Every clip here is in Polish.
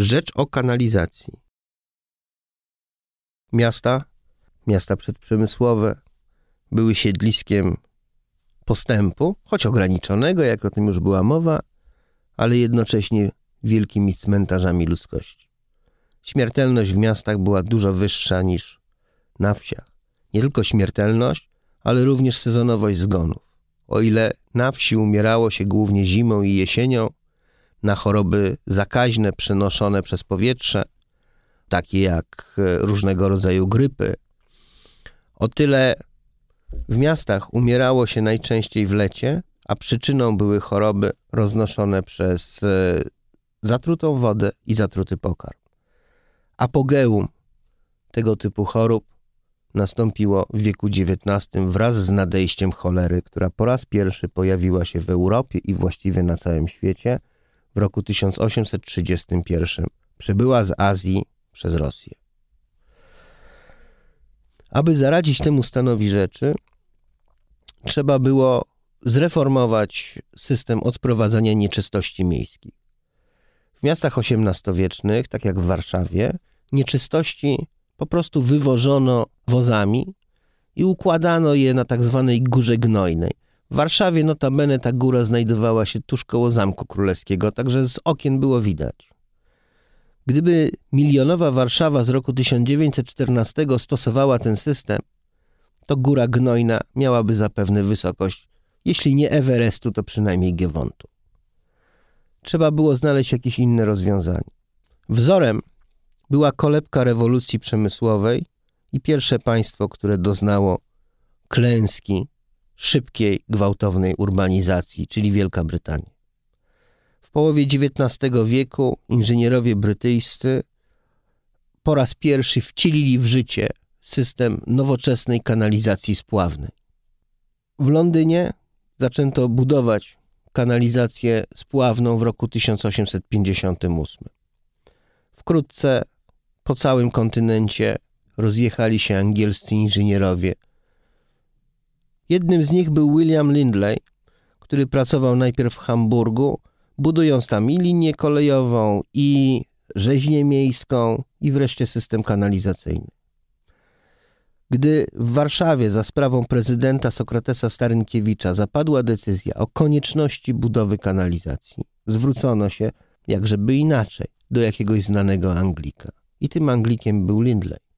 rzecz o kanalizacji. Miasta, miasta przedprzemysłowe, były siedliskiem postępu, choć ograniczonego, jak o tym już była mowa, ale jednocześnie wielkimi cmentarzami ludzkości. Śmiertelność w miastach była dużo wyższa niż na wsiach. Nie tylko śmiertelność, ale również sezonowość zgonów. O ile na wsi umierało się głównie zimą i jesienią, na choroby zakaźne przenoszone przez powietrze, takie jak e, różnego rodzaju grypy, o tyle w miastach umierało się najczęściej w lecie, a przyczyną były choroby roznoszone przez e, zatrutą wodę i zatruty pokarm. Apogeum tego typu chorób nastąpiło w wieku XIX wraz z nadejściem cholery, która po raz pierwszy pojawiła się w Europie i właściwie na całym świecie w roku 1831. Przybyła z Azji przez Rosję. Aby zaradzić temu stanowi rzeczy, trzeba było zreformować system odprowadzania nieczystości miejskich. W miastach XVIII-wiecznych, tak jak w Warszawie, nieczystości po prostu wywożono wozami i układano je na tak zwanej górze gnojnej. W Warszawie notabene ta góra znajdowała się tuż koło Zamku Królewskiego, także z okien było widać. Gdyby milionowa Warszawa z roku 1914 stosowała ten system, to góra gnojna miałaby zapewne wysokość, jeśli nie Everestu, to przynajmniej Giewontu. Trzeba było znaleźć jakieś inne rozwiązanie. Wzorem była kolebka rewolucji przemysłowej i pierwsze państwo, które doznało klęski szybkiej, gwałtownej urbanizacji, czyli Wielka Brytania. W połowie XIX wieku inżynierowie brytyjscy po raz pierwszy wcielili w życie system nowoczesnej kanalizacji spławnej. W Londynie zaczęto budować kanalizację spławną w roku 1858. Wkrótce po całym kontynencie rozjechali się angielscy inżynierowie. Jednym z nich był William Lindley, który pracował najpierw w Hamburgu, budując tam i linię kolejową, i rzeźnię miejską, i wreszcie system kanalizacyjny. Gdy w Warszawie za sprawą prezydenta Sokratesa Starynkiewicza zapadła decyzja o konieczności budowy kanalizacji, zwrócono się, jakżeby inaczej, do jakiegoś znanego Anglika. I tym Anglikiem był Lindley.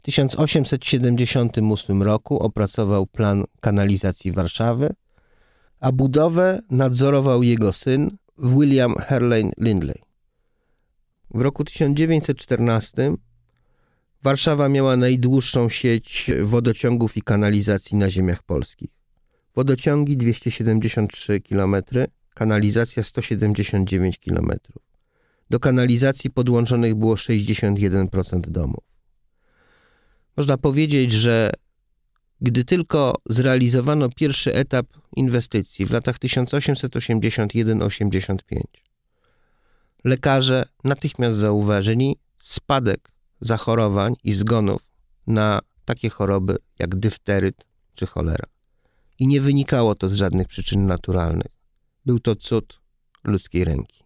W 1878 roku opracował plan kanalizacji Warszawy, a budowę nadzorował jego syn William Herlane Lindley. W roku 1914 Warszawa miała najdłuższą sieć wodociągów i kanalizacji na ziemiach polskich. Wodociągi 273 km, kanalizacja 179 km. Do kanalizacji podłączonych było 61% domów. Można powiedzieć, że gdy tylko zrealizowano pierwszy etap inwestycji w latach 1881-85, lekarze natychmiast zauważyli spadek zachorowań i zgonów na takie choroby jak dyfteryt czy cholera. I nie wynikało to z żadnych przyczyn naturalnych. Był to cud ludzkiej ręki.